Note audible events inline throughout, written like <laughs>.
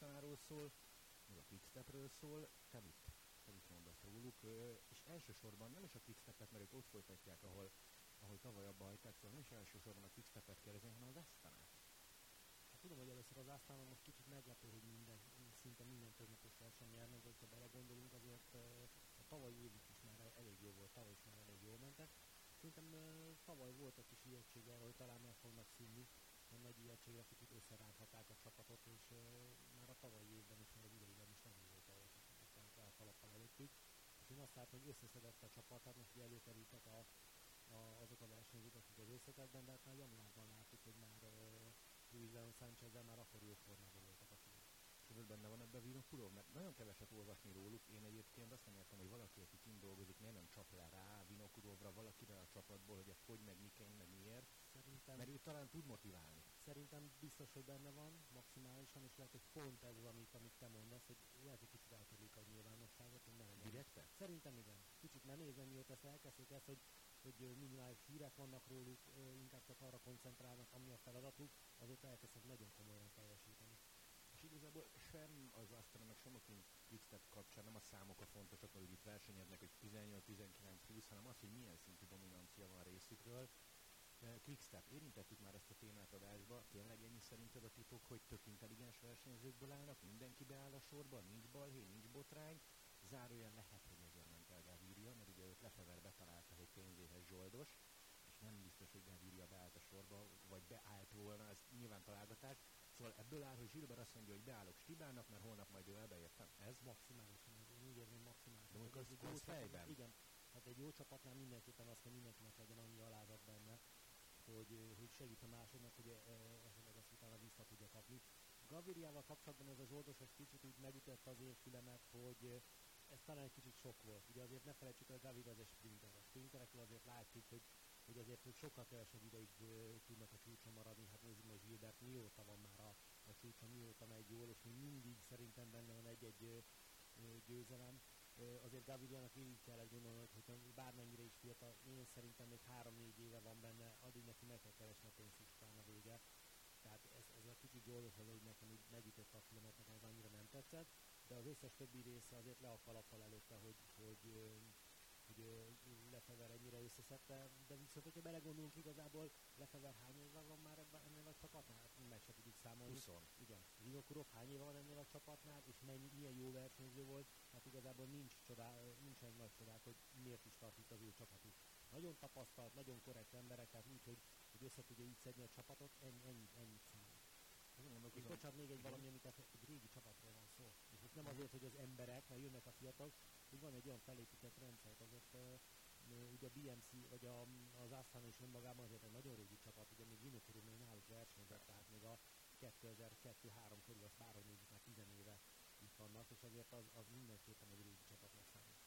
Asztanáról szól, meg a Quickstepről szól, te mit, te mit mondasz róluk, és elsősorban nem is a Quickstepet, mert ők ott folytatják, ahol, ahol tavaly abba hagyták, szóval nem is elsősorban a Quickstepet kérdezni, hanem az Asztanát. Hát tudom, hogy először az Asztana most kicsit meglepő, hogy minden, szinte minden többnapos verseny nyernek, de ha belegondolunk, azért a tavalyi évük is már elég jó volt, tavaly is már elég jól mentek. Szerintem tavaly volt egy kis ijegység hogy talán meg fognak színni, a nagy ijegységre kicsit összeránthatták a csapatot, és már a tavalyi évben is, már az idejében is nagyon jó teljesítettek a kalappal előttük. És én azt látom, hogy összeszedett a csapat, hát most előkerültek a, a, azok a versenyzők, akik az összetetben, de hát már januárban láttuk, hogy már uh, Luis Leon sanchez már akkor jó formában voltak a fiúk. És benne van ebben Vinokurov, mert nagyon keveset olvasni róluk. Én egyébként azt nem értem, hogy valaki, aki kint dolgozik, miért nem csap le rá Vinokurovra valakire a csapatból, hogy ez hogy, meg miként, meg miért. Szerintem, mert ő talán tud motiválni. Szerintem biztos, hogy benne van maximálisan, és lehet, hogy pont ez az, amit, amit te mondasz, hogy lehet, hogy kicsit elkerülik a nyilvánosságot, hogy ne legyen. Direkte? Szerintem igen. Kicsit nem érzem, mióta ezt elkezdték ezt, hogy hogy minimális hírek vannak róluk, inkább csak arra koncentrálnak, ami a feladatuk, azóta elkezdtek nagyon komolyan teljesíteni. És igazából sem az Astra, meg sem a Quickstep kapcsán nem a számok a fontosak, hogy itt versenyeznek, hogy 18, 19, 20, hanem az, hogy milyen szintű dominancia van részükről. Quickstep, érintettük már ezt a témát adásba, tényleg ennyi szerinted a titok, hogy tök intelligens versenyzőkből állnak, mindenki beáll a sorba, nincs balhé, nincs botrány, zárójel lehet, hogy ezért ment el Gaviria, mert ugye őt Lefever betalálta, hogy pénzéhez zsoldos, és nem biztos, hogy Gaviria beállt a sorba, vagy beállt volna, ez nyilván találgatás. Szóval ebből áll, hogy Zsilber azt mondja, hogy beállok Stibának, mert holnap majd ő elbeértem. Ez maximálisan, én úgy érzem maximálisan. De az, az, az fejben. Igen, hát egy jó csapatnál mindenképpen azt kell mindenkinek legyen annyi alázat benne, hogy, hogy segít a másodnak, hogy esetleg ezt utána vissza tudja kapni. Gaviriával kapcsolatban ez a zsoldos, ez kicsit úgy megütette az érfülemet, hogy ez talán egy kicsit sok volt. Ugye azért ne felejtsük, hogy David az egy sprinter. A sprinterekről azért látjuk, hogy, hogy azért hogy sokkal kevesebb ideig tudnak a csúcson maradni. Hát nézzük meg Gilbert, mióta van már a, a csúcson, mióta megy jól, és még mindig szerintem benne van egy-egy győzelem. Azért Gavilianak végig kellett gondolni, hogy bármennyire is fiatal, én szerintem még három-négy éve van benne, addig neki meg kell keresni a pénzt a vége. Tehát ez, ez a kicsit gyors, hogy nekem így megütött a filmet, nekem ez annyira nem tetszett de az összes többi része azért le a kalappal előtte, hogy, hogy, hogy Lefever ennyire összeszedte, de viszont, hogyha belegondolunk igazából, Lefever hány éve van már ebben, ennél a csapatnál? Hát meg se tudjuk számolni. 20. Igen. Vinokurov hány éve van ennél a csapatnál, és mennyi, milyen jó versenyző volt, hát igazából nincs csodá, nincsen nagy csodák, hogy miért is tart itt az ő csapatuk. Nagyon tapasztalt, nagyon korrekt emberek, tehát úgy, hogy, hogy össze tudja így szedni a csapatot, ennyi, ennyi, ennyit számít. És bocsánat, még egy valami, amit egy régi csapatról van szó. És most nem azért, hogy az emberek, mert jönnek a fiatalok, hogy van egy olyan felépített rendszer, uh, ugye a BMC, vagy a, az Aston is önmagában azért egy nagyon régi csapat, ugye még Vinokurov még náluk versenyzett, tehát még a 2002-3 körül, azt bárhogy nézzük, már 10 éve itt vannak, és azért az, az mindenképpen egy régi csapatnak számít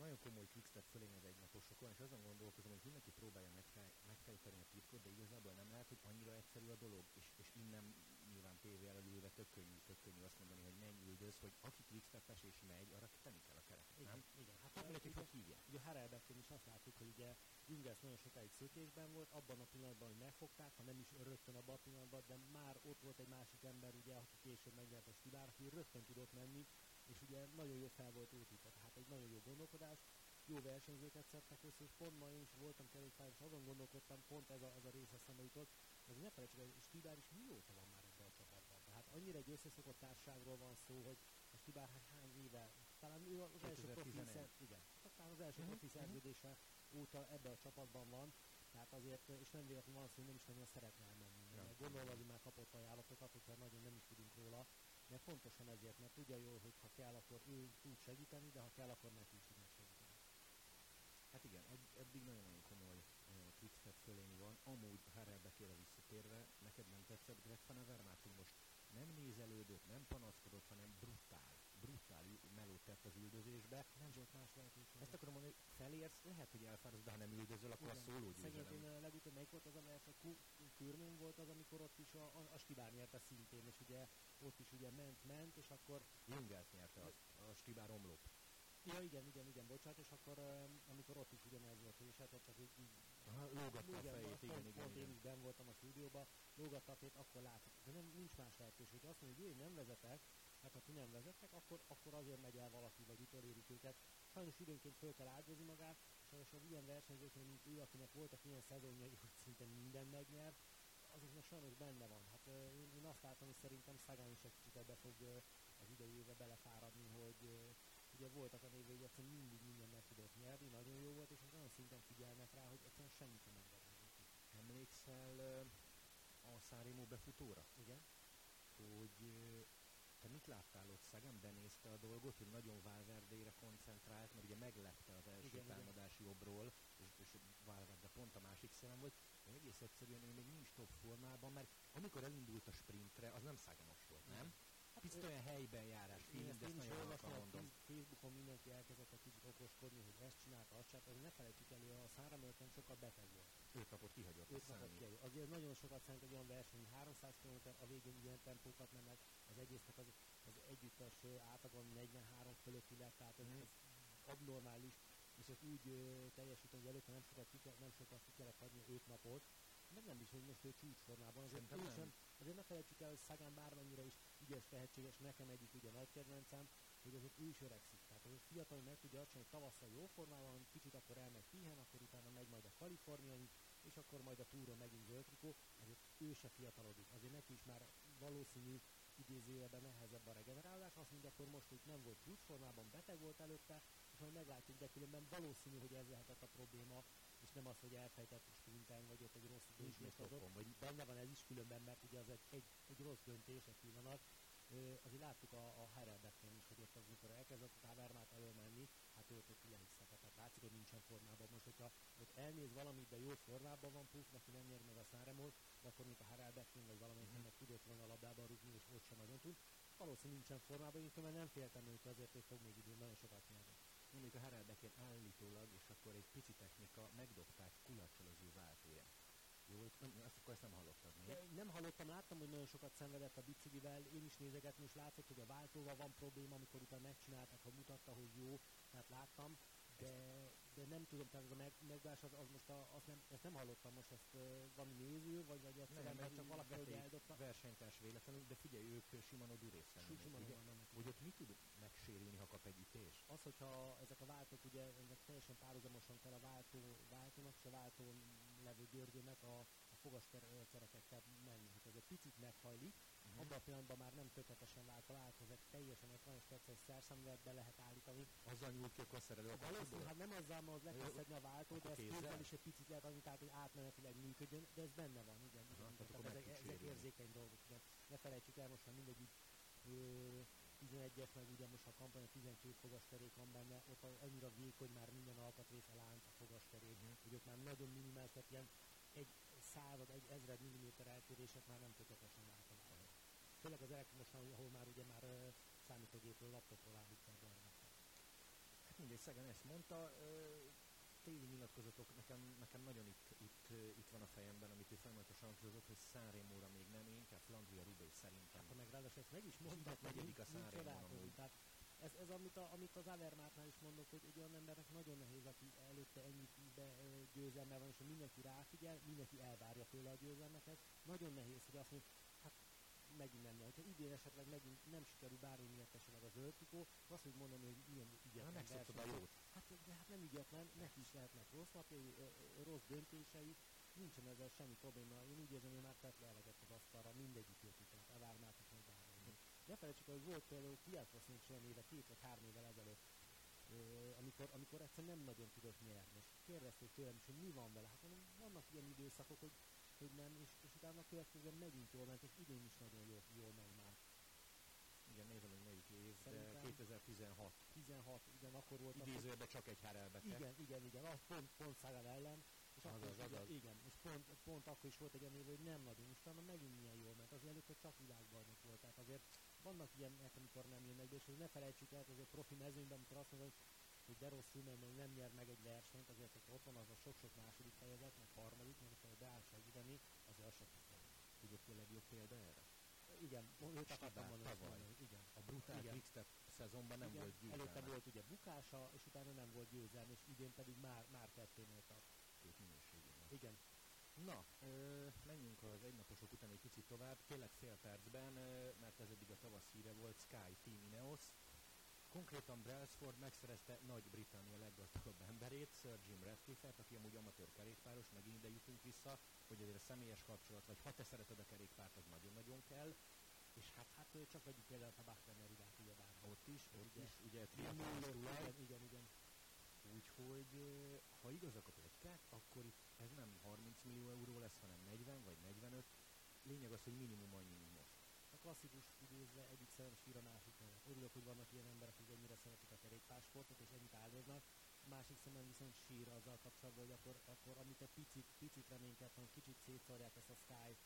nagyon komoly quickstep fölényed egynaposokon, és azon gondolkozom, hogy mindenki próbálja megfej, megfejteni a titkot, de igazából nem lehet, hogy annyira egyszerű a dolog, és, és innen tévé előve tök könnyű, tök könnyű azt mondani, hogy menj üldöz, hogy aki quickstepes és megy, arra tenni kell a kereket, igen, nem? Igen, hát hát mindenki hogy hívják. Ugye a Harelbeckén is azt láttuk, hogy ugye Jungels nagyon sokáig szökésben volt, abban a pillanatban, hogy megfogták, ha nem is rögtön abban a pillanatban, de már ott volt egy másik ember, ugye, aki később megnyert a Stibár, aki rögtön tudott menni, és ugye nagyon jó fel volt építve, tehát egy nagyon jó gondolkodás, jó versenyzőket szedtek össze, és pont ma én is voltam kerékpályán, és azon gondolkodtam, pont ez a, az a rész eszembe jutott, hogy ne felejtsük, hogy Stibár is mióta van már ebben a csapatban. Tehát annyira egy összeszokott társaságról van szó, hogy a Stibár hát hány éve, talán ő az első profi, igen, talán az első uh-huh. profi szerződése óta ebben a csapatban van, tehát azért, és nem véletlenül van szó, hogy nem is nagyon szeretne elmenni. Ja. Gondolva, hogy már kapott ajánlatokat, hogyha nagyon nem is tudunk róla, de pontosan ezért, mert tudja jól, hogy ha kell, akkor ő tud segíteni, de ha kell, akkor neki is tudnak segíteni. Hát igen, ed- eddig nagyon-nagyon komoly uh, quickstep fölény van. Amúgy Harelbekére visszatérve, neked nem sőt nem panaszkodott, hanem brutál, brutál melót tett az üldözésbe. Nem volt más lehetőség. Ezt akarom mondani, hogy felérsz, lehet, hogy elfáradsz, de ha nem üldözöl, akkor Igen. a szóló Szegényként legutóbb melyik volt az a verseny, Kürmén volt az, amikor ott is a, a, a Stibár nyerte szintén, és ugye ott is ugye ment, ment, és akkor... Jungelt nyerte az, a Stibár omlop. Ja, igen, igen, igen, bocsánat, és akkor amikor ott is ugyanez volt, és hát csak így, így Aha, lógatta a fejét, igen, pont, igen, pont igen. én is ben voltam a stúdióban, lógatta a fejét, akkor látok. De nem, nincs más lehetőség. Azt mondja, hogy én nem vezetek, hát ha ti nem vezettek, akkor, akkor azért megy el valaki, vagy utolérik őket. Sajnos időnként föl kell áldozni magát, sajnos az ilyen versenyzőknél, mint ő, akinek voltak ilyen szezonjai, hogy <laughs> szinte minden megnyer, azoknak sajnos benne van. Hát én, én azt látom, hogy szerintem Szagán is egy kicsit ebbe fog az idejébe belefáradni, hogy ugye voltak a hogy egyszerűen mindig minden meg tudott nyerni, nagyon jó volt, és nagyon szinten figyelnek rá, hogy egyszerűen semmit nem engednek Emlékszel a Szárémó befutóra? Igen. Hogy te mit láttál ott Szegen? Benézte a dolgot, hogy nagyon Valverdére koncentrált, mert ugye meglepte az első igen, támadás igen. jobbról, és, és Valverde pont a másik szélem volt, de egész egyszerűen ő még nincs top formában, mert amikor elindult a sprintre, az nem Szaganos volt, nem? Igen picit olyan helyben járás film, ezt nagyon halkan mondom. Facebookon mindenki elkezdett egy kicsit okoskodni, hogy ezt csinálta, azt csinálta, ne felejtsük elő, a Szára Mölten sokkal beteg volt. Öt napot kihagyott Öt napot kihagyott. Azért nagyon sokat számít egy olyan verseny, 300 km, a végén ilyen tempókat mennek, az egésznek az, az együttes átlagon 43 fölötti lett, tehát ez, mm. ez abnormális, és ezt úgy ö, teljesíteni, hogy előtte nem sokat, ki, nem sokat ki kellett hagyni 5 napot, meg nem is, hogy most ő csúcsformában. Azért, ő sem, azért ne felejtsük el, hogy Szagán bármennyire is ügyes, tehetséges, nekem egyik ugye nagy kedvencem, hogy azért ő is öregszik. Tehát az fiatal, hogy meg tudja adni, hogy tavasszal jó formában, kicsit akkor elmegy pihen, akkor utána megy majd a kaliforniai, és akkor majd a túron megint zöldtrikó, azért ő se fiatalodik. Azért neki is már valószínű idézőjelben nehezebb a regenerálás, azt mondja, akkor most hogy nem volt csúcsformában, beteg volt előtte, és majd meglátjuk, de különben valószínű, hogy ez lehetett a probléma, és nem az, hogy elfejtett sprinten, vagy ott egy rossz hozott, vagy benne van ez is különben, mert ugye az egy, egy, rossz döntés, egy pillanat. Azért láttuk a, a Herelbeknél is, hogy ott az, amikor elkezdett a Tavermát elölmenni, hát ő ott, ott le is szakadt, tehát látszik, hogy nincsen formában. Most, hogyha ott elnéz valamit, de jó formában van, plusz neki nem nyer meg a Száremot, akkor mint a Herelbeknél, vagy valamelyik mm. tudott volna a labdában rúgni, és ott sem nagyon tud. Valószínűleg nincsen formában, én nem féltem őt azért, hogy fog még idő nagyon sokat nyerni mondjuk a Haraldekén állítólag, és akkor egy pici technika, megdobták kulacsal az ő váltóját. Jó, nem, azt akkor ezt nem hallottad? De nem hallottam, láttam, hogy nagyon sokat szenvedett a biciklivel, én is nézegettem, és látszott, hogy a váltóval van probléma, amikor utána megcsinálták, ha mutatta, hogy jó, tehát láttam, de, de nem tudom, tehát ez a meg, megbás, az, az most a, azt nem, ezt nem hallottam most, ezt uh, valami néző, vagy, vagy egyszerűen nem, csak valaki, hogy eldobta. Versenytárs véletlenül, de figyelj, ők Shimano Durészen ugye, hogy ott mi tud megsérülni, ha kap egy ütést? Az, hogyha ezek a váltók, ugye ennek teljesen párhuzamosan kell a váltó, váltónak, és a váltón levő gördőnek a, a fogaskerekekkel menni. Hát ez egy picit meghajlik, uh-huh. abban a pillanatban már nem tökéletesen vált a váltó, ez teljesen egy nagyon speciális szerszemület be lehet állítani. Azzal nyúlt ki a kasszerelő a Valószínűleg, hát nem azzal, mert az le kell szedni a váltót, de ezt is egy picit lehet adni, tehát hogy átmenetileg működjön, de ez benne van, igen. Igen, tehát tehát ezek, ezek érzékeny dolgok, igen. Ne felejtsük el, most már mindegyik 11-es, meg ugye most a kampány 12 fogaskerék van benne, ott annyira vékony már minden alkatrész a lánc, a fogaskerék, uh-huh. hogy ott már nagyon minimális, tehát ilyen egy század, egy ezred milliméter eltérések már nem tökéletesen láthatóak. Főleg az elektromosnál, ahol már ugye már uh, számítógépről, laptopról állítják be Hát mindegy, Szegen ezt mondta, uh, téli nyilatkozatok nekem, nekem nagyon itt, itt, van a fejemben, amit ő folyamatosan hangsúlyozott, hogy Szárémóra még nem, inkább Flandria Rubé szerintem. Hát, meg ráadásul ezt meg is mondtak, negyedik a Szárémóra Tehát ez, ez amit, a, amit az Avermátnál is mondok, hogy egy olyan embernek nagyon nehéz, aki előtte ennyit győzelme van, és mindenki ráfigyel, mindenki elvárja tőle a győzelmeket. Nagyon nehéz, hogy azt mondja, hát megint nem. Ha idén esetleg megint nem sikerül bármi miatt esetleg az öltikó, azt úgy mondani, hogy ilyen ügyetlen verseny. a jót. Hát, de hát nem ügyetlen, neki is lehetnek rossz napjai, rossz döntései, nincsen ezzel semmi probléma. Én úgy érzem, hogy már tett le eleget az asztalra mindegyik jött tehát elvárnátok meg bármi. Ne felejtsük, hogy volt például Piatrosznak is olyan éve, két vagy három évvel ezelőtt, amikor, amikor egyszerűen nem nagyon tudott nyerni. És kérdezték tőlem is, hogy mi van vele. Hát mondom, vannak ilyen időszakok, hogy hogy nem, és, és utána a következően megint jól ment, és idén is nagyon jól, jól megy már. Igen, nézem, Szerintem de 2016. 16, igen, akkor volt. Idézőben csak egy herelbeke. Igen, igen, igen, az pont, pont Szagán ellen, és az akkor az, az, az. igen, és pont, pont akkor is volt egy olyan év, hogy nem nagyon, utána megint milyen jól ment. hát az előtte csak világbajnok volt. Tehát azért vannak ilyenek, amikor nem jönnek be, és hogy ne felejtsük el, azért profi mezőnyben, amikor azt mondod, hogy de rosszul megy, meg nem nyer meg egy versenyt, azért hogy ott van az a sok-sok második helyezett, meg harmadik, meg ha beáll segíteni, azért az sok Tudod ki a legjobb példa erre? Igen, őt akartam mondani. Tavaly. Igen. A brutál Quickstep szezonban nem igen. volt győzelme. Előtte volt ugye bukása, és utána nem volt győzelme, és idén pedig már, már kettőnél tart. Két minőségén van. Igen. Na, ö, menjünk az egynaposok után egy picit tovább, tényleg fél percben, ö, mert ez eddig a tavasz híre volt, Sky Team Ineos. Konkrétan Brailsford megszerezte Nagy-Britannia leggazdagabb emberét, Sir Jim Ratcliffe-et, aki amúgy amatőr kerékpáros, megint ide jutunk vissza, hogy azért a személyes kapcsolat, vagy ha te szereted a kerékpárt, az nagyon-nagyon kell. És hát, hát csak vegyük például a Bachmann ugye ugyebár. Ott is, ott ugye, is, ugye igen, igen, igen. Úgyhogy ha igazak a pletykák, akkor itt ez nem 30 millió euró lesz, hanem 40 vagy 45. Lényeg az, hogy minimum annyi, most. A klasszikus idézve egyik szemem sír a másik nevet. Örülök, hogy vannak ilyen emberek, hogy ennyire szeretik a kerékpársportot, és ennyit áldoznak. Másik szemem viszont sír azzal kapcsolatban, hogy akkor, akkor amit egy picit, picit reménykedtem, kicsit szétszorják ezt a Sky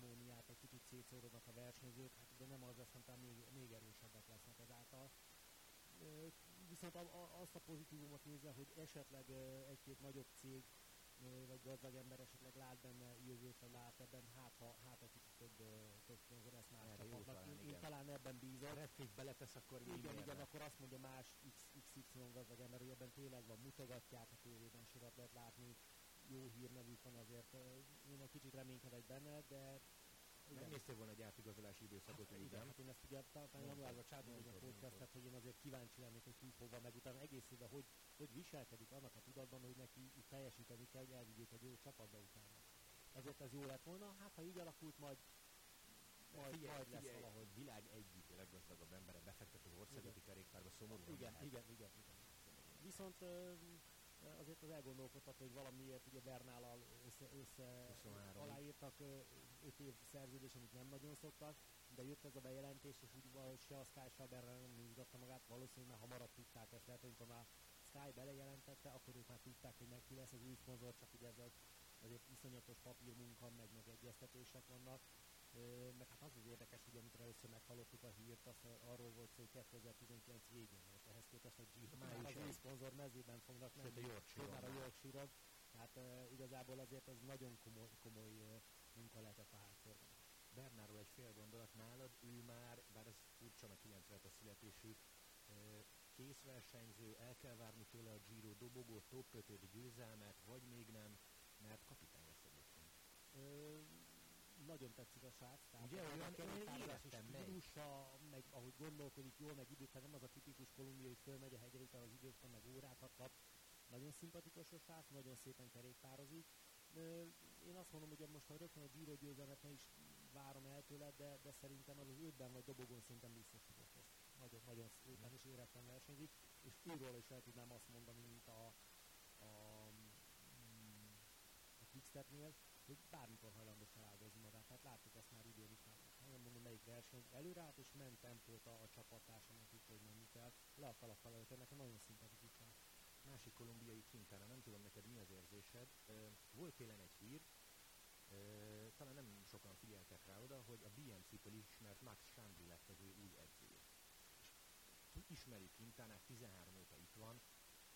hegemóniát, egy kicsit szétszórodnak a versenyzők, hát de nem az lesz, hanem még, még erősebbek lesznek ezáltal. Viszont a, a, azt a pozitívumot nézve, hogy esetleg egy-két nagyobb cég vagy gazdag ember esetleg lát benne jövőt, vagy lát ebben, hát ha, hát egy kicsit több, több pénzre lesz más Erre csapatnak. talán, én, én, talán ebben bízom. Redcliffe beletesz, akkor igen, igen, igen, akkor azt mondja más XY gazdag ember, hogy ebben tényleg van, mutogatják a tévében, sokat lehet látni, jó hírnevük van azért. Én egy kicsit reménykedek benne, de igen. Megnéztél volna egy átigazolási időszakot hát, igen, hát én ezt ugye talán januárban egy a podcastet, hogy én azért kíváncsi lennék, hogy ki hova, meg utána egész évben hogy, hogy viselkedik annak a tudatban, hogy neki teljesíteni kell, hogy elvigyék egy jó csapatba utána. Ezért ez jó lett volna, hát ha így alakult, majd majd, figyelj, majd lesz figyelj, valahogy. világ egyik leggazdagabb embere befektet az országúti kerékpárba, szomorú. Igen, igen, igen, igen. Viszont azért az elgondolkodhat, hogy valamiért ugye Bernállal össze, össze aláírtak 5 év szerződés, amit nem nagyon szoktak, de jött ez a bejelentés, és úgy valahogy se a Sky, se a Bernál nem nyújtotta magát, valószínűleg már hamarabb tudták ezt, lehet, amikor már Sky belejelentette, akkor ők már tudták, hogy meg ki lesz az új szponzor, csak ugye ez az, azért iszonyatos papírmunka, meg, meg vannak, meg hát az az érdekes, hogy amikor először meghallottuk a hírt, az arról volt szó, hogy 2019 végén volt. Ehhez képest a Giro már az új szponzor mezében fognak menni. Már a Yorkshire Tehát uh, igazából azért ez nagyon komoly, komoly uh, munka lehetett a háttérben. Bernáról egy fél gondolat nálad, ő már, bár ez furcsa, meg 97 a születésű, készversenyző, el kell várni tőle a Giro dobogó, top 5 győzelmet, vagy még nem, mert kapitány lesz egyébként nagyon tetszik a srác. Tehát Ugye, olyan kerékpározási stílusa, meg ahogy gondolkodik jól, meg időt, nem az a tipikus kolumbiai, hogy fölmegy a hegyre, utána az időt meg órákat kap. Nagyon szimpatikus a srác, nagyon szépen kerékpározik. Én azt mondom, hogy most ha rögtön a Giro győzelmet is várom el tőle, de, de szerintem az az ötben vagy dobogón szinten biztos, lesz. Nagyon, nagyon szépen és éretlen versenyzik, és őről is el tudnám azt mondani, mint a, a, mm, a Quickstepnél, hogy bármikor hajlandó feláldozni magát. Tehát láttuk azt már idén is, már nem mondom melyik verseny, előrállt és ment tempót a, a csapattársamnak, tudta, hogy menni kell. Le a kalappal előtt, ennek nagyon szimpatikus Másik kolumbiai Quintana, nem tudom neked mi az érzésed. Volt télen egy hír, talán nem sokan figyeltek rá oda, hogy a BMC-től ismert Max Chandri lett az ő új edzője. Ismeri Quintanát, 13 óta itt van,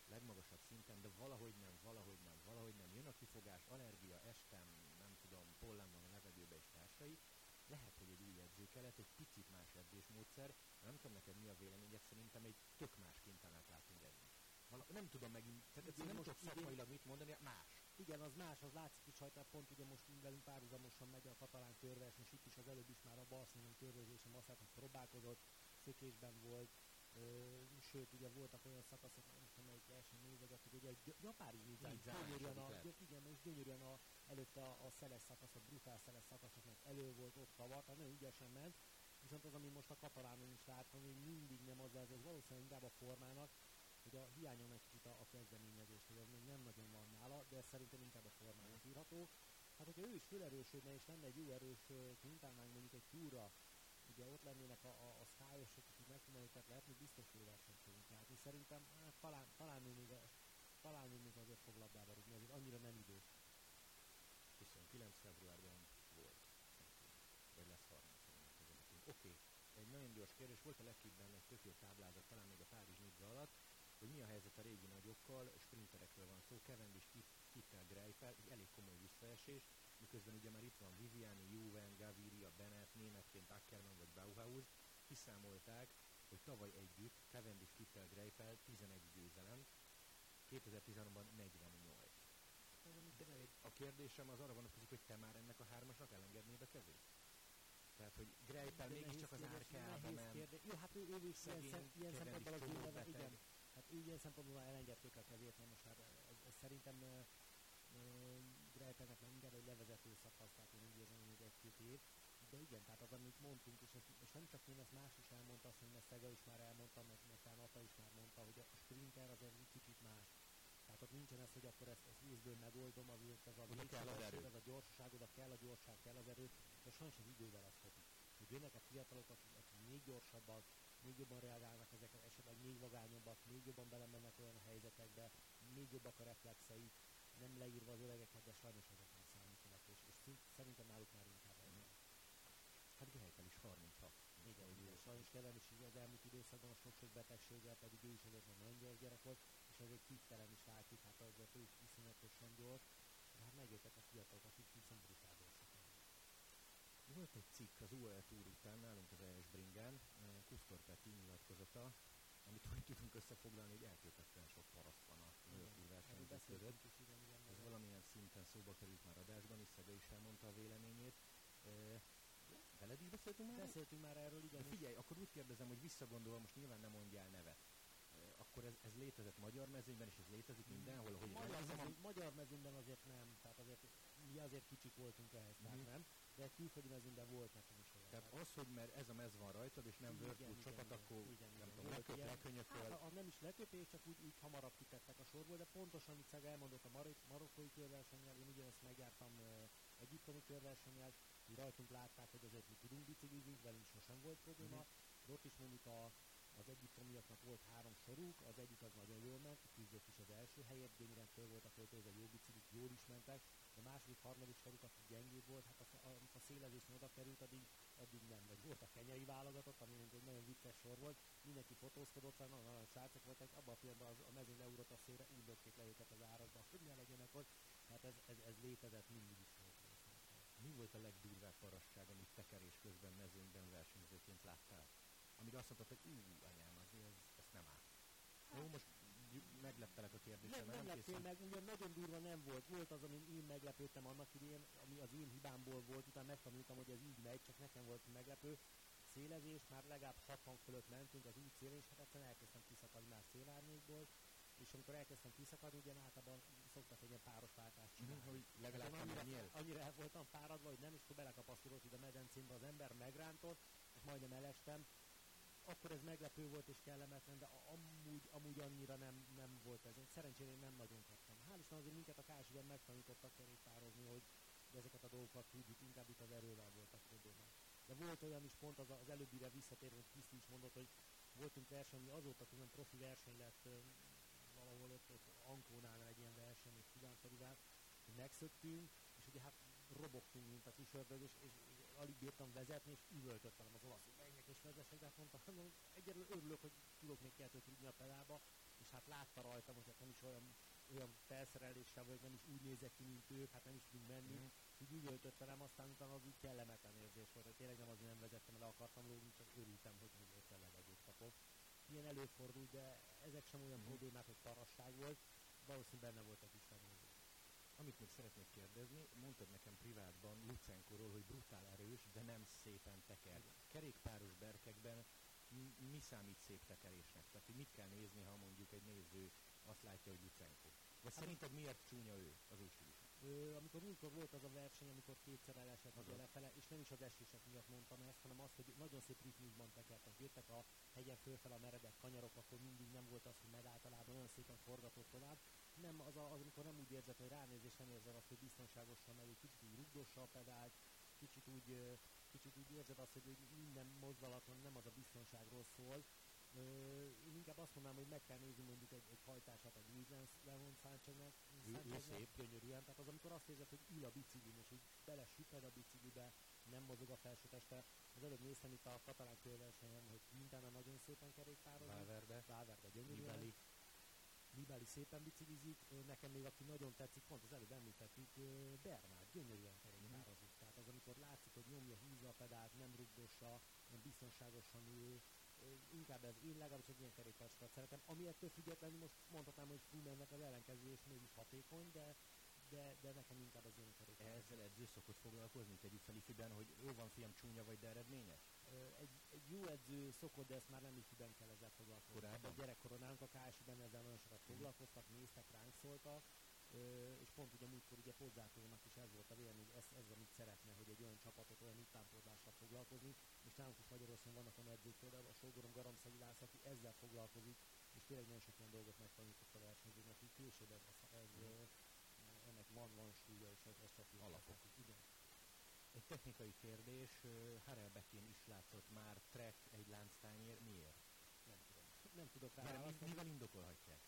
legmagasabb szinten, de valahogy nem, valahogy nem, valahogy nem. Jön a kifogás, allergia, estem, nem tudom, pollen van a levegőbe és társai. Lehet, hogy egy új edző kellett, egy picit más edzésmódszer. Nem tudom neked mi a véleményed, szerintem egy tök más kintanát látunk eddig. Vala, nem tudom megint, tehát nem tudok szakmailag mit mondani, más. Igen, az más, az látszik is, hogy pont ugye most velünk párhuzamosan megy a katalán körverseny, és itt is az előbb is már a Barcelona körvezésen azt hogy próbálkozott, szökésben volt, sőt, ugye voltak olyan szakaszok, nem tudom melyik verseny nézegettük, ugye egy japári nizán, gyönyörűen a, igen, és gyönyörűen a, előtte a, a szeles szakasz, a brutál szeles szakaszoknak elő volt ott kavart, nagyon ügyesen ment, viszont az, ami most a katalánon is látom, hogy mindig nem az ez, ez valószínűleg inkább a formának, hogy a hiányon egy kicsit a, a kezdeményezés, hogy ez még nem nagyon van nála, de szerintem inkább a formának írható. Hát, hogyha ő is felerősödne, és lenne egy jó erős kintánánk mondjuk egy túra, ugye ott lennének a, a, a szájosok, akik megtudnánk őket lehetni, biztos, hogy versenyt fogunk látni. Szerintem hát, talán, talán ő még, talán ő még azért fog labdába rúgni, azért annyira nem idős. 29 februárban volt, vagy lesz 30 Oké, okay. egy nagyon gyors kérdés, volt a legkibben egy tök jó táblázat, talán még a Párizs Nidza alatt, hogy mi a helyzet a régi nagyokkal, sprinterekről van szó, Cavendish, Kittel, Greipel, egy elég komoly visszaesés, miközben ugye már itt van Viviani, Juven, Gaviria, Bennett, németként Ackermann vagy Bauhaus, kiszámolták, hogy tavaly együtt Cavendish, Kittel, Greipel 11 győzelem, 2013-ban 48. De a kérdésem az arra vonatkozik, hogy te már ennek a hármasnak elengednéd a kezét? Tehát, hogy Greipel mégiscsak az árkába ment. Jó, hát ő, ő, ő ilyen, ilyen szempontból ő igen. Hát ő ilyen szempontból elengedték a kezét, mert most már ez, ez szerintem Greipelnek már inkább egy levezető szakasz, tehát én úgy érzem, hogy egy-két év. De igen, tehát az, amit mondtunk, és, ezt, és nem csak én, ezt más is elmondta, azt ezt Szega is már elmondta, meg, talán Ata is már mondta, hogy a sprinter az egy kicsit más tehát ott nincsen ez, hogy akkor ezt, ezt vízből megoldom, azért ez a, erő. ez a gyorsaság, oda kell a gyorság, kell az erő, de sajnos az idővel ez kopik. Hogy jönnek a fiatalok, akik, akik még gyorsabbak, még jobban reagálnak ezekre, esetleg még vagányabbak, még jobban belemennek olyan helyzetekbe, még jobbak a reflexeik, nem leírva az öregeket, de sajnos ezek nem számítanak, és, és szerintem náluk már inkább ez van. Hát Gehelytel is 36. Igen, igen. sajnos Kevin is az elmúlt időszakban a sok-sok betegséggel, pedig ő is azért nagyon gyors gyerek volt, és azért kittelen is látjuk, hát azért ő is iszonyatosan gyors, de hát megjöttek a fiatalok, akik viszont brutál gyorsak. Volt egy cikk az UAE Tour után nálunk az ES Bringen, Kusztor Peti nyilatkozata, amit úgy tudunk összefoglalni, hogy elképesztően sok paraszt van a Liverpool versenyzők között. Is, Ez valamilyen szinten szóba került már adásban, és Szege is elmondta a véleményét. Veled is beszéltünk már? Beszéltünk már erről, igen. De figyelj, akkor úgy kérdezem, hogy visszagondolva, most nyilván nem mondjál nevet akkor ez, ez létezett magyar mezőnyben, és ez létezik mindenhol, hogy magyar, mezőny, magyar mezőnyben azért nem, tehát azért mi azért kicsik voltunk ehhez, tehát mm. nem, de külföldi mezőnyben volt is olyan. Tehát az, hogy mert ez a mez van rajtad, és nem Whirlpool csapat, akkor igen, nem tudom, leköp, lekönyököl. Hát, a, nem is leköpés, csak úgy, úgy hamarabb kitettek a sorból, de pontosan, amit Szeg elmondott a Mar- marokkói körversennyel, én ugyanezt megjártam uh, egyiptomi körversennyel, hogy rajtunk látták, hogy azért mi tudunk biciklizni, velünk sosem volt probléma, mm. ott is mondjuk a az egyiptomiaknak volt három soruk, az egyik az nagyon jól ment, küzdött is az első helyet, gyönyörűen föl voltak öltözve, jó biciklik, jól is mentek, de a második, harmadik soruk, aki gyengébb volt, hát a, a, a szélezés oda került, addig, addig nem. Vagy volt a kenyai válogatott, ami egy nagyon vicces sor volt, mindenki fotózkodott, nagyon nagyon srácok voltak, abban a pillanatban az, a mezőn leúrott a szélre, úgy lökték le őket az árakba, hogy ne legyenek ott. Tehát ez, ez, ez létezett mindig is volt. Mi volt a legdurvább parasság, amit tekerés közben mezőnyben versenyzőként láttál? amire azt mondtad, hogy ú, anyám, azért ez, ez nem áll. Hát, Jó, most megleptelek a kérdésem. Nem, nem leptél meg, ugyan nagyon durva nem volt. Volt az, amin én meglepődtem annak idén, ami az én hibámból volt, utána megtanultam, hogy ez így megy, csak nekem volt meglepő. Szélezés, már legalább 60 fölött mentünk az út szélén, és hát egyszerűen elkezdtem kiszakadni már szélárnyékból, és amikor elkezdtem kiszakadni, ugye általában szoktak egy ilyen páros váltást csinálni. Mm, hogy legalább annyira, annyira el voltam fáradva, hogy nem, és akkor belekapaszkodott ide a medencémbe az ember, megrántott, és majdnem elestem, akkor ez meglepő volt és kellemetlen, de amúgy, amúgy annyira nem, nem volt ez. Szerencsére én nem nagyon kaptam. Hál' Isten azért minket a KSI-ben megtanítottak kerékpározni, hogy ezeket a dolgokat tudjuk, inkább itt az erővel voltak problémák. De volt olyan is pont az, az előbbire visszatérve, hogy Kriszti is mondott, hogy voltunk verseny, azóta tudom, profi verseny lett valahol ott, ott Ankónál egy ilyen verseny, és Fidánferivál, hogy megszöktünk, és ugye hát robogtunk, mint a kis és, és alig bírtam vezetni, és üvöltött velem az olasz, hogy menjek és vezessek, de hát mondtam, hogy egyelőre örülök, hogy tudok még kettőt rúgni a pedába, és hát látta rajtam, hogy hát nem is olyan, olyan felszereléssel vagyok, nem is úgy nézek ki, mint ők, hát nem is tudunk menni, mm. úgy üvöltött velem, aztán utána az úgy kellemetlen érzés volt, hogy tényleg nem azért nem vezettem, le akartam lógni, csak örültem, hogy még egyszer levegőt kapok. Ilyen előfordul, de ezek sem olyan mm. problémák, hogy parasság volt, valószínűleg benne volt a kis amit még szeretnék kérdezni, mondtad nekem privátban Lucenkóról, hogy brutál erős, de nem szépen teker. Kerékpáros berkekben mi számít szép tekerésnek? Tehát, hogy mit kell nézni, ha mondjuk egy néző azt látja, hogy Lucenko? Vagy hát, szerinted miért csúnya ő az új Ö, amikor múltkor volt az a verseny, amikor kétszer elesett az lefele, és nem is az esések miatt mondtam ezt, hanem azt, hogy nagyon szép ritmusban tekertek. Jöttek a hegyen fölfel a meredek kanyarok, akkor mindig nem volt az, hogy megáltalában olyan szépen forgatott tovább. Nem, az, a, az amikor nem úgy érzed, hogy ránézés nem érzed azt, hogy biztonságosan megy, kicsit úgy rugdossa a pedált, kicsit úgy, kicsit úgy érzed azt, hogy minden mozdulaton nem az a biztonságról szól, én inkább azt mondanám, hogy meg kell nézni mondjuk egy, egy hajtását a Luis Leon Sáncheznek, Sáncheznek gyönyörűen, tehát az, amikor azt érzed, hogy ül a biciklin, és úgy bele süped a biciklibe, nem mozog a felső teste. Az előbb néztem itt a katalán körversenyen, hogy Quintana nagyon szépen kerékpározik. Valverde, Valverde gyönyörűen. Nibali. Nibali szépen biciklizik, nekem még aki nagyon tetszik, pont az előbb említettük, Bernard gyönyörűen kerékpározik. Mhm. Tehát az, amikor látszik, hogy nyomja, húzza a pedált, nem rugdossa, nem biztonságosan ül, inkább ez, én legalábbis egy ilyen kerékpárosokat szeretem, ami ettől függetlenül most mondhatnám, hogy Flumennek az ellenkező és mégis hatékony, de, de, de nekem inkább az ilyen kerékpáros. Ezzel edző szokott foglalkozni, tegyük fel ifiben, hogy jó van fiam, csúnya vagy, de eredményes? Egy, egy jó edző szokott, de ezt már nem ifiben kell ezzel foglalkozni. Korábban? Tehát A gyerekkoron nálunk a KSI-ben ezzel nagyon sokat foglalkoztak, néztek, ránk szóltak, és pont ugye múltkor ugye Pozzátónak is ez volt a vélemény, hogy ez, ez amit szeretne, hogy egy olyan csapatot, olyan utánpótlással foglalkozni, és nálunk vannak olyan edzők, például a sógorom Garamszegi László, aki ezzel foglalkozik, és tényleg nagyon sok olyan dolgot megtanított a versenyzőknek, hogy később ez, ez, ö, ennek van, van súlya, és ez, ez csak. Alapok. Igen. Egy technikai kérdés, ö, Harel Bekén is látszott már Trek, egy lánctányér, miért? Nem tudom. Nem tudok rá Mert mivel indokolhatják?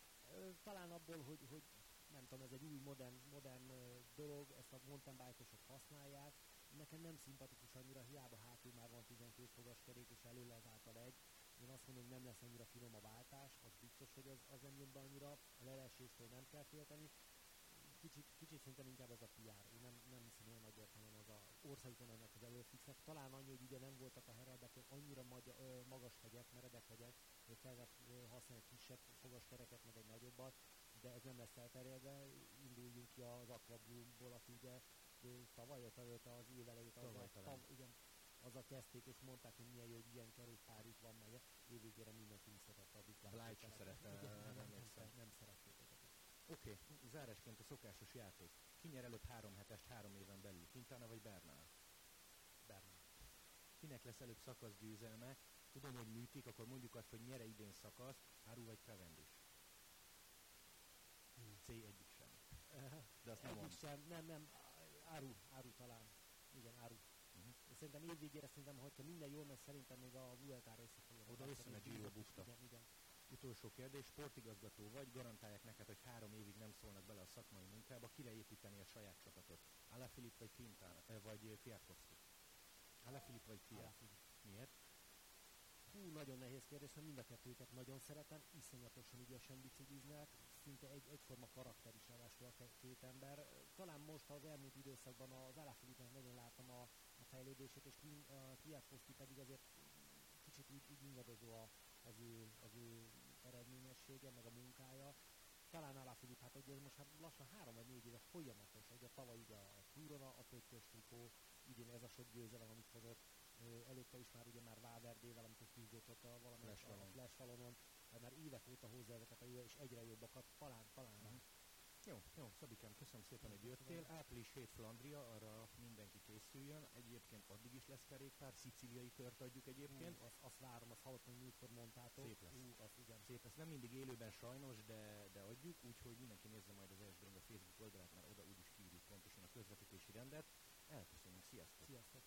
Talán abból, hogy, hogy nem tudom, ez egy új modern, modern dolog, ezt a mountain bike-osok használják. Nekem nem szimpatikus annyira, hiába hátul már van 12 fogas kerék, és előle ezáltal egy. Én azt mondom, hogy nem lesz annyira finom a váltás, az biztos, hogy az, az nem jön be annyira, a leleséstől nem kell félteni. Kicsit, kicsit szerintem inkább ez a PR. Én nem, nem hiszem olyan nagy értelem az a országúton ennek az előfixnek. Talán annyi, hogy ugye nem voltak a heraldekén annyira magy- ö, magas hegyek, meredek hegyek, hogy kellett használni kisebb fogaskereket, meg egy nagyobbat, de ez nem lesz elterjedve. Induljunk ki az Aquablue-ból, aki ugye tavaly, vagy előtt az év elejét azzal, tav, igen, azzal kezdték, és mondták, hogy milyen jó, hogy ilyen kerékpárjuk van, meg évvégére mindenki visszatette a duplát. Blythe se szerette, nem, nem, nem, nem szerették. Oké, okay. zárásként a szokásos játék. Ki nyer előbb három hetest három éven belül? Quintana vagy Bernal? Bernard. Kinek lesz előbb szakasz győzelme? Tudom, hogy műtik, akkor mondjuk azt, hogy nyere idén szakaszt, Áru vagy Cavendish? C egyik sem. <laughs> De azt nem Egyik sem, nem, nem, áru, áru talán. Igen, áru. Mhm. Szerintem évvégére szerintem, hogyha minden jól megy, szerintem még a Vueltára össze fogja Oda hozni. összemegy Giro bukta. Igen, igen. Utolsó kérdés, sportigazgató vagy, garantálják neked, hogy három évig nem szólnak bele a szakmai munkába, kire építeni a saját csapatot? Alaphilipp vagy Quintana, eh, vagy Kwiatkowski? Alaphilipp vagy Kwiat? Miért? Hú, nagyon nehéz kérdés, mert mind a kettőket nagyon szeretem, iszonyatosan ügyesen bicikliznek, szinte egy, egyforma karakter is ráadásul a két ember. Talán most az elmúlt időszakban az Alaphilippnek nagyon láttam a, a fejlődését, és a Kwiatkowski pedig azért kicsit úgy, úgy ingadozó a, az, ő, az ő eredményessége, meg a munkája. Talán Alaphilipp, hát ugye most hát lassan három vagy négy éve folyamatos, ugye tavaly ugye a túron a, a pöttyös trikó, idén ez a sok győzelem, amit hozott, előtte is már ugye már Valverdével, amikor küzdött ott a a Vallon. Flash Vallonon, hát már évek óta hozza ezeket a jó és egyre jobbakat, talán, talán Jó, jó, Szabikám, köszönöm szépen, hogy jöttél. Április 7 Flandria, arra mindenki készüljön. Egyébként addig is lesz kerékpár, szicíliai kört adjuk egyébként. Hú, azt, azt várom, azt hallottam, hogy múltkor mondtátok. Szép lesz. Hú, az igen. Szép lesz. Nem mindig élőben sajnos, de, de adjuk, úgyhogy mindenki nézze majd az esdőnk a Facebook oldalát, mert oda úgyis kiírjuk pontosan a közvetítési rendet. Elköszönünk, sziasztok! Sziasztok!